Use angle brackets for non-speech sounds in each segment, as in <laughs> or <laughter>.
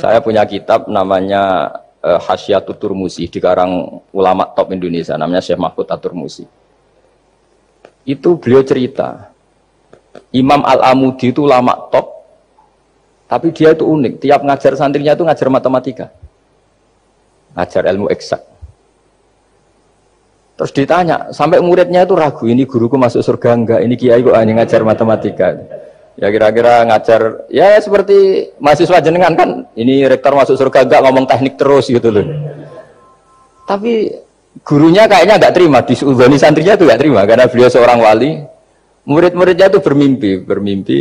Saya punya kitab namanya uh, Hasyiatut Turmusi dikarang ulama top Indonesia namanya Syekh Mahfud Aturmusi. Itu beliau cerita Imam Al-Amudi itu ulama top tapi dia itu unik, tiap ngajar santrinya itu ngajar matematika. Ngajar ilmu eksak. Terus ditanya, sampai muridnya itu ragu, ini guruku masuk surga enggak, ini kiai kok hanya ngajar matematika. Ya kira-kira ngajar, ya seperti mahasiswa jenengan kan, ini rektor masuk surga enggak ngomong teknik terus gitu loh. Tapi gurunya kayaknya enggak terima, di Udhani santrinya itu enggak terima, karena beliau seorang wali. Murid-muridnya itu bermimpi, bermimpi.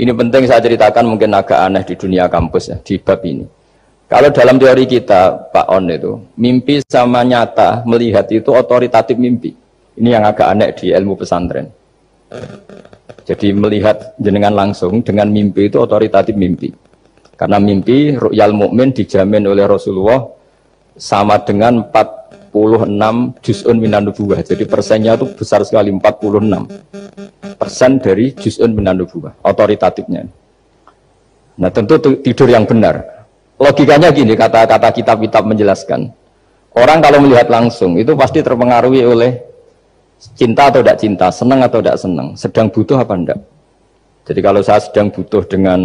Ini penting saya ceritakan mungkin agak aneh di dunia kampus ya, di bab ini kalau dalam teori kita, Pak On itu, mimpi sama nyata melihat itu otoritatif mimpi. Ini yang agak aneh di ilmu pesantren. Jadi melihat jenengan langsung dengan mimpi itu otoritatif mimpi. Karena mimpi ru'yal mukmin dijamin oleh Rasulullah sama dengan 46 juz'un minan nubuwah. Jadi persennya itu besar sekali 46 persen dari juz'un minan nubuwah, otoritatifnya. Nah tentu tidur yang benar. Logikanya gini, kata-kata kitab-kitab menjelaskan. Orang kalau melihat langsung itu pasti terpengaruhi oleh cinta atau tidak cinta, senang atau tidak senang, sedang butuh apa enggak. Jadi kalau saya sedang butuh dengan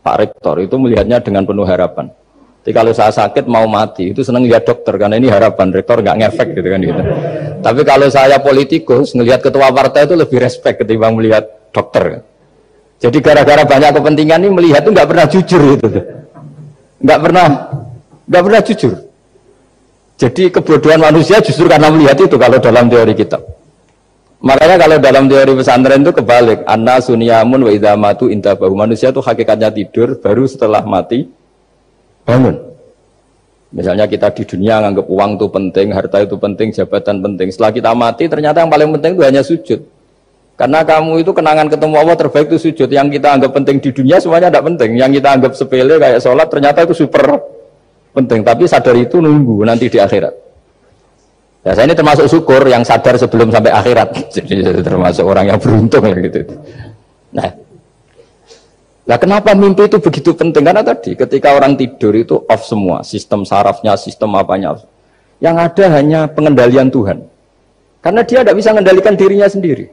Pak Rektor itu melihatnya dengan penuh harapan. Jadi kalau saya sakit mau mati itu senang lihat dokter karena ini harapan rektor nggak ngefek gitu kan gitu. Tapi kalau saya politikus ngelihat ketua partai itu lebih respect ketimbang melihat dokter. Jadi gara-gara banyak kepentingan ini melihat itu nggak pernah jujur itu nggak pernah nggak pernah jujur. Jadi kebodohan manusia justru karena melihat itu kalau dalam teori kita. Makanya kalau dalam teori pesantren itu kebalik. Anna suniamun wa idamatu intabahu. Manusia itu hakikatnya tidur baru setelah mati bangun. Misalnya kita di dunia nganggap uang itu penting, harta itu penting, jabatan penting. Setelah kita mati ternyata yang paling penting itu hanya sujud. Karena kamu itu kenangan ketemu Allah terbaik itu sujud. Yang kita anggap penting di dunia semuanya tidak penting. Yang kita anggap sepele kayak sholat ternyata itu super penting. Tapi sadar itu nunggu nanti di akhirat. Ya saya ini termasuk syukur yang sadar sebelum sampai akhirat. <laughs> Jadi termasuk orang yang beruntung gitu. Nah, Nah kenapa mimpi itu begitu penting? Karena tadi ketika orang tidur itu off semua, sistem sarafnya, sistem apanya. Yang ada hanya pengendalian Tuhan. Karena dia tidak bisa mengendalikan dirinya sendiri.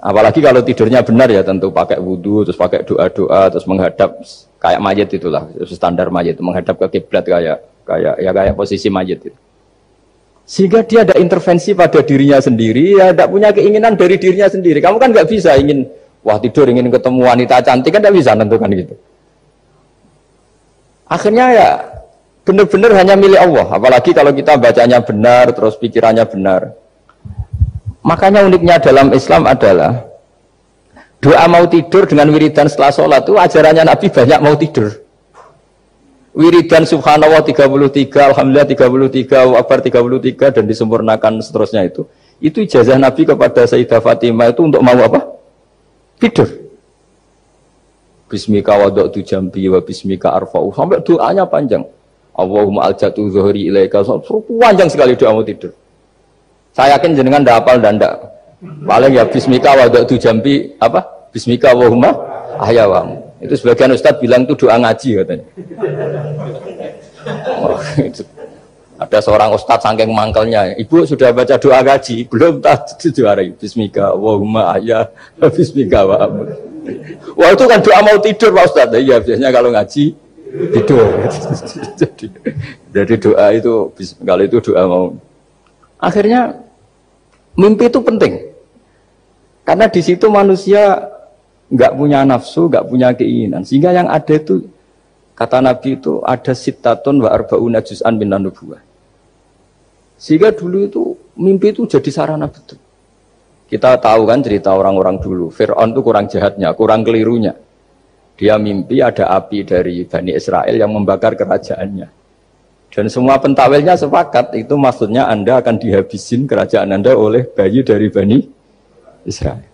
Apalagi kalau tidurnya benar ya tentu pakai wudhu, terus pakai doa-doa, terus menghadap kayak mayat itulah standar mayat menghadap ke kiblat kayak kayak ya kayak posisi mayat itu. Sehingga dia ada intervensi pada dirinya sendiri, ya tidak punya keinginan dari dirinya sendiri. Kamu kan nggak bisa ingin wah tidur ingin ketemu wanita cantik kan tidak bisa tentukan gitu. Akhirnya ya benar-benar hanya milik Allah. Apalagi kalau kita bacanya benar, terus pikirannya benar. Makanya uniknya dalam Islam adalah doa mau tidur dengan wiridan setelah sholat itu ajarannya Nabi banyak mau tidur. Wiridan subhanallah 33, alhamdulillah 33, wabar 33 dan disempurnakan seterusnya itu. Itu ijazah Nabi kepada Sayyidah Fatimah itu untuk mau apa? Tidur. Bismika wadok tu jambi wa bismika arfa'u. Sampai doanya panjang. Allahumma aljatu zuhri ilaika. Panjang sekali doa mau tidur. Saya yakin jenengan ndak hafal dan ndak. Paling ya bismika wa tu jambi apa? Bismika wa huma ahyawam. Itu sebagian ustaz bilang itu doa ngaji katanya. Oh, itu. Ada seorang ustaz saking mangkelnya, ibu sudah baca doa ngaji, belum tak juara bismika wa huma ahya, <laughs> bismika wa Wah itu kan doa mau tidur Pak Ustaz. Iya biasanya kalau ngaji tidur. <laughs> jadi, jadi doa itu kalau itu doa mau Akhirnya mimpi itu penting. Karena di situ manusia nggak punya nafsu, nggak punya keinginan. Sehingga yang ada itu kata Nabi itu ada sitatun wa arbauna juz'an bin nubuwah. Sehingga dulu itu mimpi itu jadi sarana betul. Kita tahu kan cerita orang-orang dulu. Fir'aun itu kurang jahatnya, kurang kelirunya. Dia mimpi ada api dari Bani Israel yang membakar kerajaannya. Dan semua pentawilnya sepakat itu maksudnya Anda akan dihabisin kerajaan Anda oleh bayi dari Bani Israel.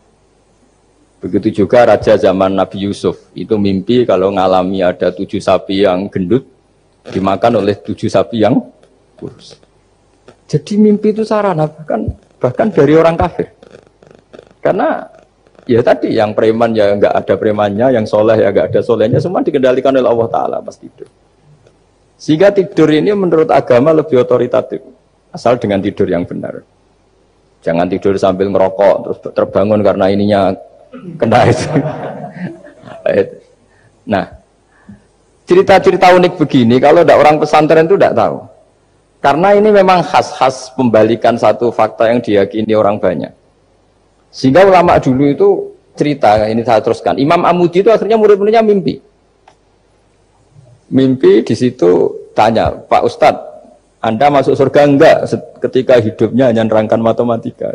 Begitu juga raja zaman Nabi Yusuf itu mimpi kalau ngalami ada tujuh sapi yang gendut dimakan oleh tujuh sapi yang kurus. Jadi mimpi itu sarana bahkan bahkan dari orang kafir. Karena Ya tadi yang preman ya nggak ada premannya, yang soleh ya nggak ada solehnya, semua dikendalikan oleh Allah Taala pas tidur. Sehingga tidur ini menurut agama lebih otoritatif, asal dengan tidur yang benar. Jangan tidur sambil ngerokok terus terbangun karena ininya kena nah, cerita-cerita unik begini kalau tidak orang pesantren itu tidak tahu. Karena ini memang khas-khas pembalikan satu fakta yang diyakini orang banyak. Sehingga ulama dulu itu cerita, ini saya teruskan. Imam Amudi itu akhirnya murid-muridnya mimpi. Mimpi di situ tanya, Pak Ustadz, Anda masuk surga enggak ketika hidupnya hanya nerangkan matematika?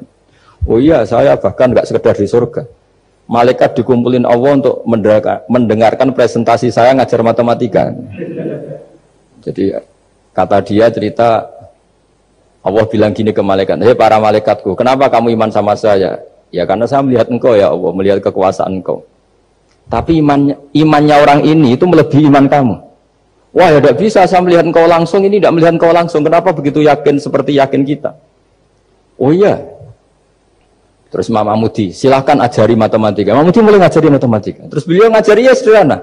Oh iya, saya bahkan enggak sekedar di surga. Malaikat dikumpulin Allah untuk mendengarkan presentasi saya ngajar matematika. Jadi kata dia cerita Allah bilang gini ke malaikat, hei para malaikatku, kenapa kamu iman sama saya? Ya karena saya melihat engkau ya Allah, melihat kekuasaan engkau. Tapi imannya, imannya orang ini itu melebihi iman kamu. Wah ya tidak bisa saya melihat engkau langsung, ini tidak melihat engkau langsung. Kenapa begitu yakin seperti yakin kita? Oh iya. Terus Mama Mudi, silahkan ajari matematika. Mama Mudi mulai ngajari matematika. Terus beliau ngajari ya sederhana.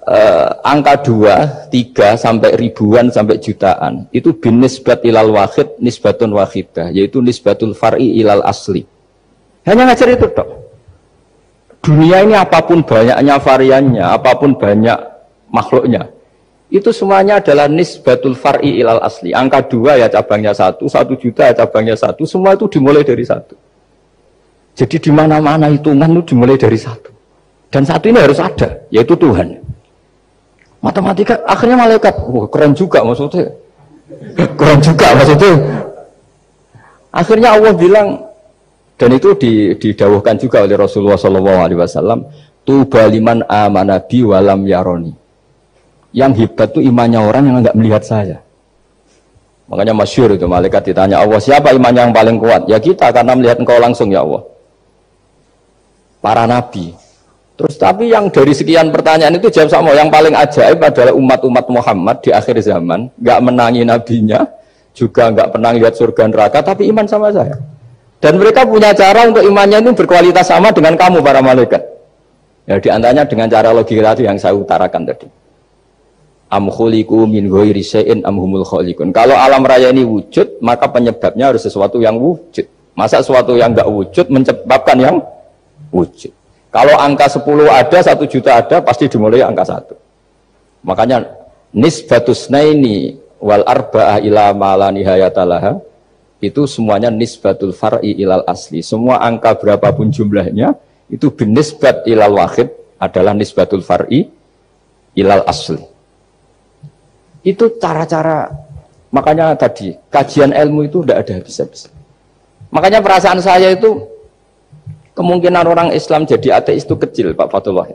Uh, angka 2, 3 sampai ribuan sampai jutaan itu bin nisbat ilal wahid nisbatun wahidah yaitu nisbatul far'i ilal asli hanya ngajar itu dok dunia ini apa pun banyaknya variannya apa pun banyak makhluknya itu semuanya adalah nisbatul far'i ilal asli angka 2 ya cabangnya satu satu juta ya cabangnya satu semua itu dimulai dari satu jadi di mana-mana hitungan itu dimulai dari satu dan satu ini harus ada yaitu Tuhan Matematika akhirnya malaikat, wah keren juga maksudnya. <laughs> Keren juga maksudnya. Akhirnya Allah bilang dan itu didawuhkan juga oleh Rasulullah Shallallahu Alaihi Wasallam, tu baliman amanabi walam yaroni. Yang hebat tuh imannya orang yang nggak melihat saya. Makanya masyur itu malaikat ditanya Allah siapa imannya yang paling kuat? Ya kita karena melihat engkau langsung ya Allah. Para nabi, Terus tapi yang dari sekian pertanyaan itu jawab sama yang paling ajaib adalah umat-umat Muhammad di akhir zaman nggak menangi nabinya juga nggak pernah lihat surga neraka tapi iman sama saya dan mereka punya cara untuk imannya itu berkualitas sama dengan kamu para malaikat ya di antaranya dengan cara logika tadi yang saya utarakan tadi am min ghairi syai'in am humul khaliqun kalau alam raya ini wujud maka penyebabnya harus sesuatu yang wujud masa sesuatu yang nggak wujud menyebabkan yang wujud kalau angka 10 ada, 1 juta ada, pasti dimulai angka 1. Makanya nisbatus naini wal arba'ah ila mala nihayatalaha itu semuanya nisbatul far'i ilal asli. Semua angka berapapun jumlahnya itu binisbat ilal wahid adalah nisbatul far'i ilal asli. Itu cara-cara makanya tadi kajian ilmu itu tidak ada habis-habis. Makanya perasaan saya itu Kemungkinan orang Islam jadi ateis itu kecil, Pak Fatullah.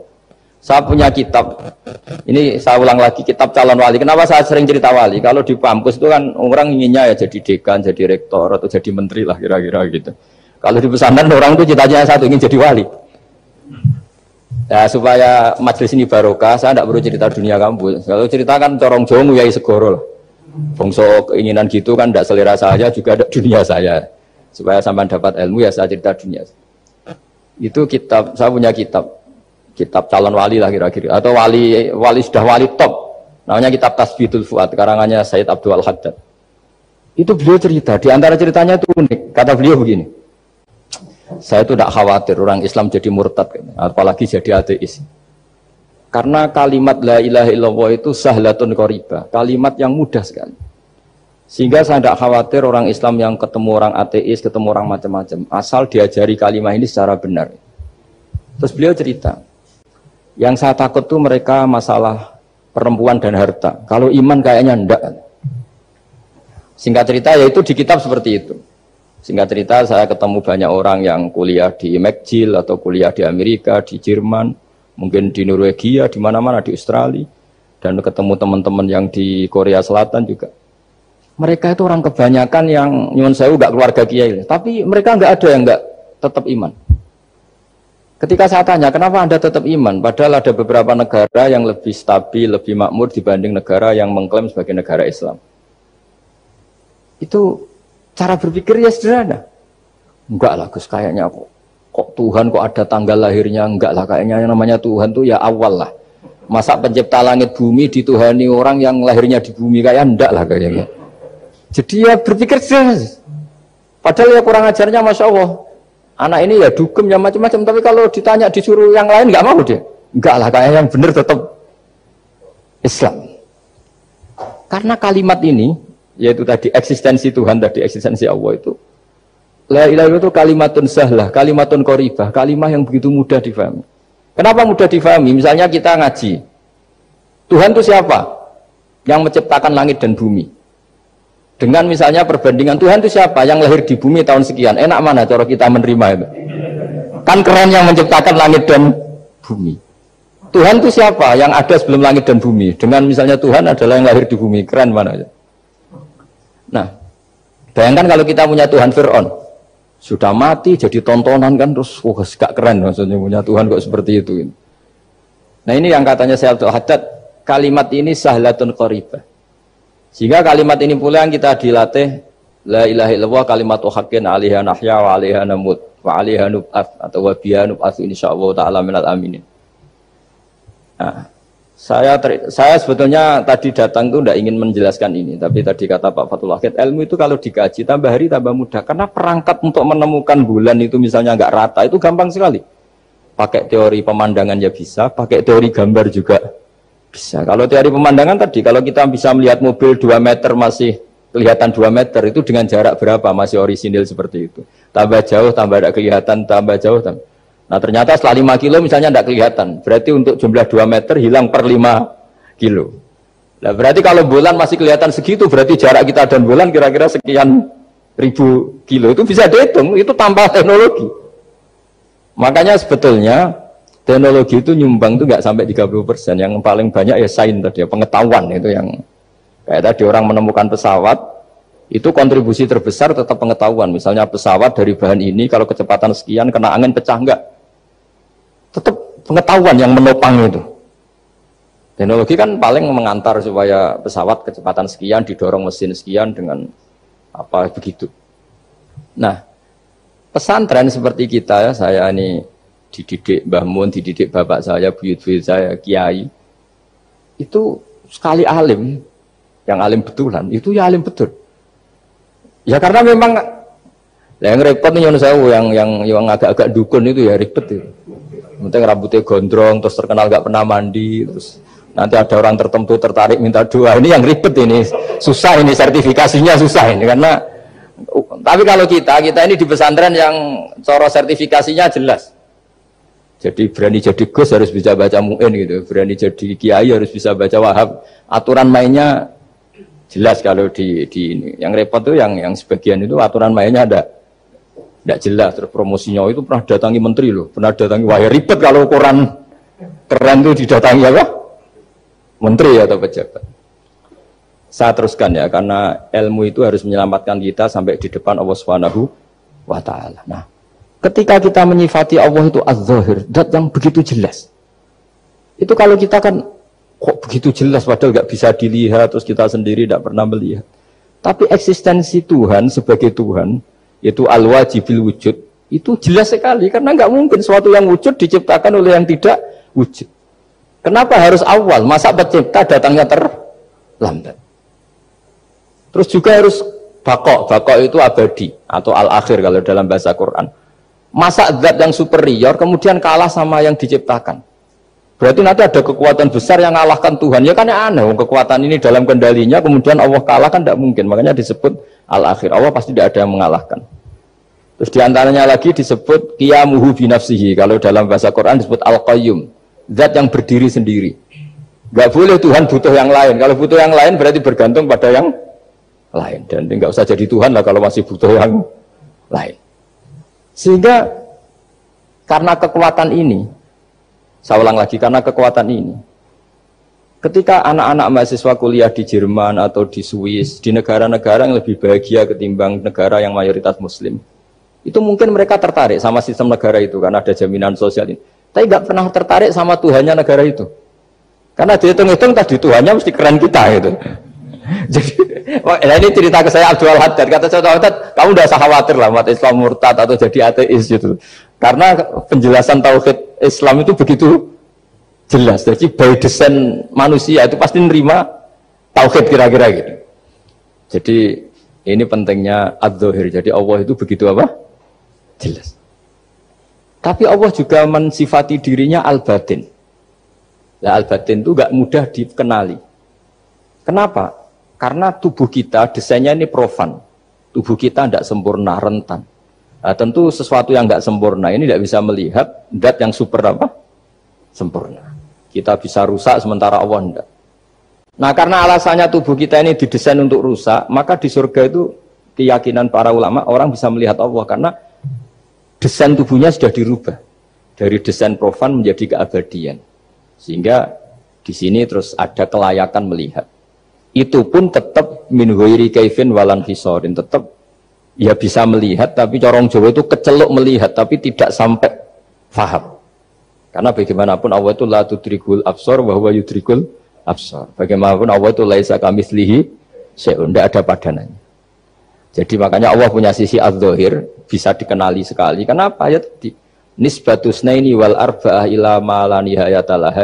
Saya punya kitab, ini saya ulang lagi, kitab calon wali. Kenapa saya sering cerita wali? Kalau di kampus itu kan orang inginnya ya jadi dekan, jadi rektor, atau jadi menteri lah kira-kira gitu. Kalau di pesantren orang itu cita-cita satu ingin jadi wali. Ya, supaya majelis ini barokah, saya tidak perlu cerita dunia kampus. Kalau cerita kan corong jongu ya segoro lah. Bongso keinginan gitu kan tidak selera saya juga ada dunia saya. Supaya sampai dapat ilmu ya saya cerita dunia. Itu kitab saya punya kitab. Kitab calon wali lah kira-kira. Atau wali wali sudah wali top. Namanya kitab Tasbihul Fuad karangannya Said Abdul Haddad itu beliau cerita. Di antara ceritanya itu unik. Kata beliau begini saya itu tidak khawatir orang Islam jadi murtad apalagi jadi ateis karena kalimat la ilaha illallah itu sahlatun qoriba kalimat yang mudah sekali sehingga saya tidak khawatir orang Islam yang ketemu orang ateis, ketemu orang macam-macam. Asal diajari kalimat ini secara benar. Terus beliau cerita, yang saya takut tuh mereka masalah perempuan dan harta. Kalau iman kayaknya enggak. Singkat cerita yaitu di kitab seperti itu. Singkat cerita saya ketemu banyak orang yang kuliah di McGill atau kuliah di Amerika, di Jerman, mungkin di Norwegia, di mana-mana di Australia, dan ketemu teman-teman yang di Korea Selatan juga mereka itu orang kebanyakan yang nyuwun sewu gak keluarga kiai, tapi mereka nggak ada yang nggak tetap iman. Ketika saya tanya, kenapa Anda tetap iman? Padahal ada beberapa negara yang lebih stabil, lebih makmur dibanding negara yang mengklaim sebagai negara Islam. Itu cara berpikir ya sederhana. Enggak lah Gus, kayaknya kok Tuhan kok ada tanggal lahirnya? Enggak lah kayaknya yang namanya Tuhan tuh ya awal lah. Masa pencipta langit bumi dituhani orang yang lahirnya di bumi? Kayak enggak lah kayaknya. Jadi ya berpikir jelas padahal ya kurang ajarnya Masya Allah. Anak ini ya dugem ya macam-macam. Tapi kalau ditanya disuruh yang lain enggak mau dia. Enggak lah kayak yang benar tetap Islam. Karena kalimat ini yaitu tadi eksistensi Tuhan tadi eksistensi Allah itu La ilaha itu kalimatun sahlah, kalimatun koribah, kalimah yang begitu mudah difahami. Kenapa mudah difahami? Misalnya kita ngaji. Tuhan itu siapa? Yang menciptakan langit dan bumi. Dengan misalnya perbandingan Tuhan itu siapa? Yang lahir di bumi tahun sekian. Enak mana cara kita menerima itu? Kan keren yang menciptakan langit dan bumi. Tuhan itu siapa? Yang ada sebelum langit dan bumi. Dengan misalnya Tuhan adalah yang lahir di bumi. Keren mana? Nah, bayangkan kalau kita punya Tuhan Fir'aun. Sudah mati jadi tontonan kan terus wah gak keren maksudnya punya Tuhan kok seperti itu nah ini yang katanya saya tuh Haddad kalimat ini sahlatun qaribah. Sehingga kalimat ini pula yang kita dilatih la ilaha illallah kalimat haqqin alaiha nahya wa alaiha namut wa alaiha nub'at atau wa biha nub'at insyaallah taala minal aminin. Nah, saya ter, saya sebetulnya tadi datang tuh tidak ingin menjelaskan ini, tapi tadi kata Pak Fatul Wahid, ilmu itu kalau dikaji tambah hari tambah mudah, karena perangkat untuk menemukan bulan itu misalnya nggak rata itu gampang sekali. Pakai teori pemandangan ya bisa, pakai teori gambar juga bisa. Kalau teori pemandangan tadi, kalau kita bisa melihat mobil 2 meter masih kelihatan 2 meter itu dengan jarak berapa masih orisinil seperti itu. Tambah jauh, tambah ada kelihatan, tambah jauh, tambah Nah ternyata setelah 5 kilo misalnya tidak kelihatan. Berarti untuk jumlah 2 meter hilang per 5 kilo. Nah berarti kalau bulan masih kelihatan segitu berarti jarak kita dan bulan kira-kira sekian ribu kilo. Itu bisa dihitung, itu tanpa teknologi. Makanya sebetulnya teknologi itu nyumbang itu nggak sampai 30 persen. Yang paling banyak ya sains tadi, ya, pengetahuan itu yang kayak tadi orang menemukan pesawat itu kontribusi terbesar tetap pengetahuan. Misalnya pesawat dari bahan ini kalau kecepatan sekian kena angin pecah enggak? Tetap pengetahuan yang menopang itu. Teknologi kan paling mengantar supaya pesawat kecepatan sekian didorong mesin sekian dengan apa begitu. Nah, pesantren seperti kita ya, saya ini dididik Mbah Mun, dididik bapak saya, buyut-buyut saya, kiai. Itu sekali alim, yang alim betulan, itu ya alim betul. Ya karena memang yang repot nih yang yang yang agak-agak dukun itu ya ribet itu. Penting rambutnya gondrong, terus terkenal gak pernah mandi, terus nanti ada orang tertentu tertarik minta doa. Ini yang ribet ini, susah ini sertifikasinya susah ini karena. Tapi kalau kita, kita ini di pesantren yang coro sertifikasinya jelas. Jadi berani jadi Gus harus bisa baca mu'in gitu, berani jadi kiai harus bisa baca wahab. Aturan mainnya jelas kalau di, di ini. Yang repot tuh yang yang sebagian itu aturan mainnya ada tidak jelas terus promosinya itu pernah datangi menteri loh pernah datangi wah ya ribet kalau koran keren tuh didatangi apa menteri atau pejabat saya teruskan ya karena ilmu itu harus menyelamatkan kita sampai di depan Allah Subhanahu wa taala. Nah, ketika kita menyifati Allah itu az-zahir, dat yang begitu jelas. Itu kalau kita kan kok begitu jelas padahal nggak bisa dilihat terus kita sendiri tidak pernah melihat. Tapi eksistensi Tuhan sebagai Tuhan yaitu al-wajibil wujud itu jelas sekali karena nggak mungkin suatu yang wujud diciptakan oleh yang tidak wujud. Kenapa harus awal? Masa pencipta datangnya terlambat? Terus juga harus bakok. Bakok itu abadi atau al-akhir kalau dalam bahasa Quran. Masa zat yang superior kemudian kalah sama yang diciptakan. Berarti nanti ada kekuatan besar yang mengalahkan Tuhan. Ya kan ya aneh, kekuatan ini dalam kendalinya kemudian Allah kalah kan tidak mungkin. Makanya disebut al-akhir. Allah pasti tidak ada yang mengalahkan. Terus di antaranya lagi disebut kiamuhu binafsihi. Kalau dalam bahasa Quran disebut al-qayyum. Zat yang berdiri sendiri. Gak boleh Tuhan butuh yang lain. Kalau butuh yang lain berarti bergantung pada yang lain. Dan nggak usah jadi Tuhan lah kalau masih butuh yang lain. Sehingga karena kekuatan ini, saya ulang lagi, karena kekuatan ini, ketika anak-anak mahasiswa kuliah di Jerman atau di Swiss, di negara-negara yang lebih bahagia ketimbang negara yang mayoritas muslim, itu mungkin mereka tertarik sama sistem negara itu karena ada jaminan sosial ini. Tapi nggak pernah tertarik sama Tuhannya negara itu. Karena dihitung-hitung tadi Tuhannya mesti keren kita gitu. <laughs> Jadi, ini cerita ke saya Abdul Haddad. Kata saya Haddad, kamu udah usah khawatir lah umat Islam murtad atau jadi ateis gitu. Karena penjelasan tauhid Islam itu begitu jelas. Jadi by design manusia itu pasti nerima tauhid kira-kira gitu. Jadi ini pentingnya ad Jadi Allah itu begitu apa? Jelas. Tapi Allah juga mensifati dirinya al-batin. Nah, al-batin itu gak mudah dikenali. Kenapa? Karena tubuh kita desainnya ini profan. Tubuh kita tidak sempurna, rentan. Nah, tentu sesuatu yang nggak sempurna ini tidak bisa melihat dat yang super apa? Sempurna. Kita bisa rusak sementara Allah tidak. Nah karena alasannya tubuh kita ini didesain untuk rusak, maka di surga itu keyakinan para ulama orang bisa melihat Allah karena desain tubuhnya sudah dirubah. Dari desain profan menjadi keabadian. Sehingga di sini terus ada kelayakan melihat. Itu pun tetap min ghairi kaifin walan hisorin, tetap ya bisa melihat tapi corong Jawa itu kecelok melihat tapi tidak sampai faham. Karena bagaimanapun Allah itu la tudrikul absor bahwa yudrikul absor. Bagaimanapun Allah itu laisa kamislihi syai'un. Tidak ada padanannya jadi makanya Allah punya sisi az-zahir bisa dikenali sekali kenapa ya tadi nisbatus naini wal arba'ah ila ma la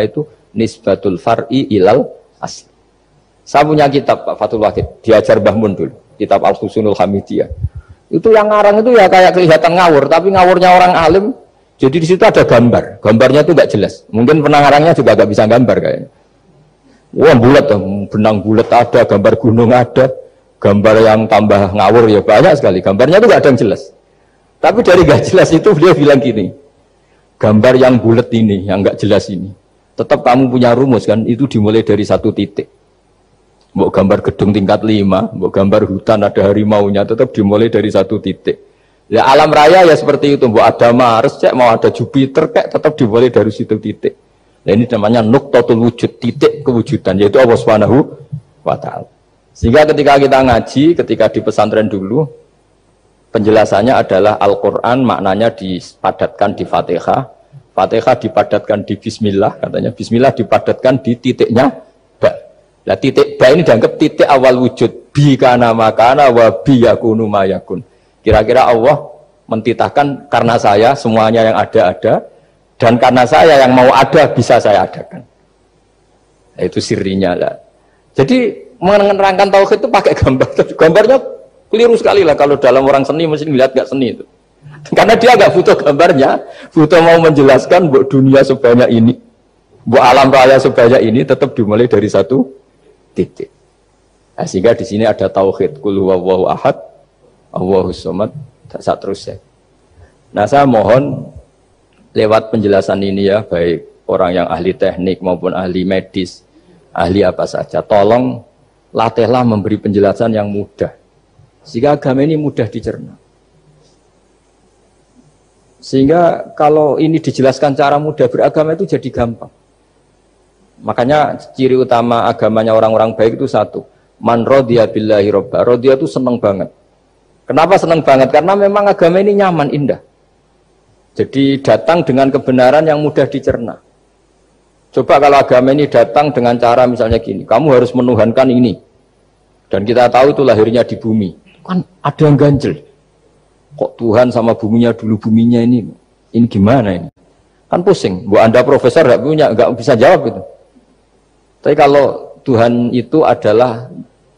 itu nisbatul far'i ilal asli saya punya kitab Pak Fatul Wahid diajar Mbah Mun dulu kitab Al-Husunul Hamidiyah itu yang ngarang itu ya kayak kelihatan ngawur, tapi ngawurnya orang alim. Jadi di situ ada gambar. Gambarnya itu nggak jelas. Mungkin penangarangnya juga nggak bisa gambar kayaknya. Wah bulat, benang bulat ada, gambar gunung ada, gambar yang tambah ngawur ya banyak sekali. Gambarnya itu nggak ada yang jelas. Tapi dari nggak jelas itu dia bilang gini, gambar yang bulat ini, yang nggak jelas ini, tetap kamu punya rumus kan? Itu dimulai dari satu titik Mau gambar gedung tingkat lima, mau gambar hutan ada harimau-nya, tetap dimulai dari satu titik. Ya alam raya ya seperti itu, mau ada Mars, cek, mau ada Jupiter, kayak tetap dimulai dari situ titik. Nah ini namanya nuktotul wujud, titik kewujudan, yaitu Allah Subhanahu wa Ta'ala. Sehingga ketika kita ngaji, ketika di pesantren dulu, penjelasannya adalah Al-Quran maknanya dipadatkan di Fatihah, Fatihah dipadatkan di Bismillah, katanya Bismillah dipadatkan di titiknya Nah titik ba ini dianggap titik awal wujud bi kana makana wa bi yakunu mayakun. Kira-kira Allah mentitahkan karena saya semuanya yang ada ada dan karena saya yang mau ada bisa saya adakan. Nah, itu sirinya lah. Jadi menerangkan tauhid itu pakai gambar. <laughs> Gambarnya keliru sekali lah kalau dalam orang seni mesti lihat gak seni itu. <laughs> Karena dia gak butuh gambarnya, butuh mau menjelaskan buat dunia sebanyak ini, buat alam raya sebanyak ini tetap dimulai dari satu titik. Nah, sehingga di sini ada tauhid kul huwallahu ahad, Allahus samad, tak terus ya. Nah, saya mohon lewat penjelasan ini ya, baik orang yang ahli teknik maupun ahli medis, ahli apa saja, tolong latihlah memberi penjelasan yang mudah. Sehingga agama ini mudah dicerna. Sehingga kalau ini dijelaskan cara mudah beragama itu jadi gampang. Makanya ciri utama agamanya orang-orang baik itu satu. Man rodiya billahi robba. Rodiya itu seneng banget. Kenapa seneng banget? Karena memang agama ini nyaman, indah. Jadi datang dengan kebenaran yang mudah dicerna. Coba kalau agama ini datang dengan cara misalnya gini, kamu harus menuhankan ini. Dan kita tahu itu lahirnya di bumi. Kan ada yang ganjel. Kok Tuhan sama buminya dulu buminya ini, ini gimana ini? Kan pusing. Bu Anda profesor nggak punya, nggak bisa jawab itu. Tapi kalau Tuhan itu adalah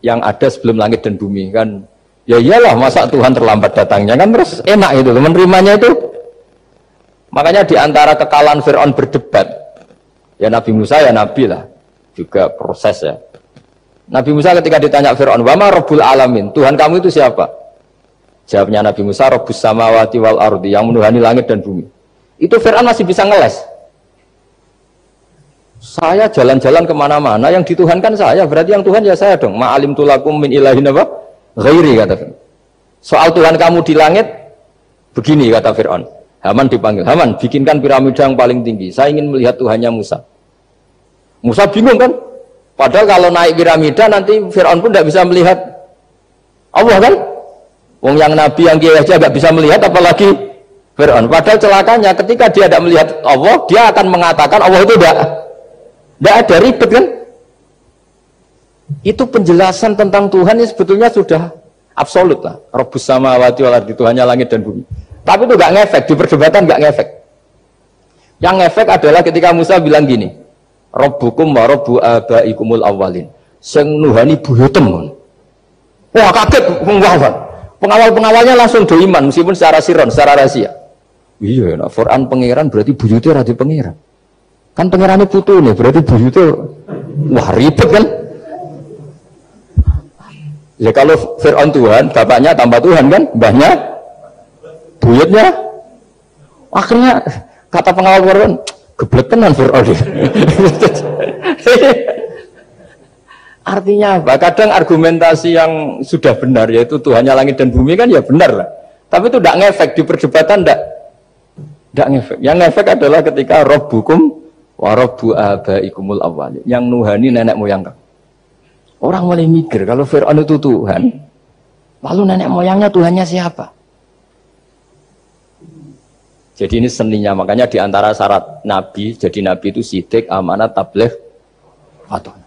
yang ada sebelum langit dan bumi kan ya iyalah masa Tuhan terlambat datangnya kan terus enak itu menerimanya itu makanya di antara kekalahan Fir'aun berdebat ya Nabi Musa ya Nabi lah juga proses ya Nabi Musa ketika ditanya Fir'aun wama Rabbul Alamin Tuhan kamu itu siapa jawabnya Nabi Musa Rabbus Samawati wal Ardi yang menuhani langit dan bumi itu Fir'aun masih bisa ngeles saya jalan-jalan ke mana-mana, yang dituhankan saya, berarti yang Tuhan ya saya dong. Ma'alim tulakum min ilahin apa? Ghairi kata Fir'aun. Soal Tuhan kamu di langit, begini kata Fir'aun. Haman dipanggil, Haman bikinkan piramida yang paling tinggi. Saya ingin melihat Tuhannya Musa. Musa bingung kan? Padahal kalau naik piramida nanti Fir'aun pun tidak bisa melihat Allah kan? Wong yang Nabi yang kiai aja nggak bisa melihat apalagi Fir'aun. Padahal celakanya ketika dia tidak melihat Allah, dia akan mengatakan Allah itu tidak tidak ada ribet kan? Itu penjelasan tentang Tuhan ini sebetulnya sudah absolut lah. Robus sama wati di Tuhannya langit dan bumi. Tapi itu gak ngefek, di perdebatan gak ngefek. Yang ngefek adalah ketika Musa bilang gini, Robbukum wa robbu abaikumul awalin. Sing nuhani buyutem. Wah kaget pengawal. Pengawal-pengawalnya langsung do iman meskipun secara siron, secara rahasia. Iya, nah, Quran pangeran berarti buyutnya radi pangeran. Kan pangerannya putu nih, berarti buyutnya wah ribet kan? Ya kalau Fir'aun Tuhan, bapaknya tambah Tuhan kan, mbahnya, buyutnya. Akhirnya kata pengawal Fir'aun, geblek tenan Fir'aun. <laughs> Artinya apa? Kadang argumentasi yang sudah benar yaitu Tuhannya langit dan bumi kan ya benar lah. Tapi itu tidak ngefek di perdebatan tidak tidak ngefek. Yang ngefek adalah ketika rob hukum warobu abaikumul awali yang nuhani nenek moyang kamu. Orang mulai mikir kalau Fir'aun itu Tuhan, lalu nenek moyangnya Tuhannya siapa? Jadi ini seninya, makanya di antara syarat Nabi, jadi Nabi itu sidik, amanat, tabligh, fatwa.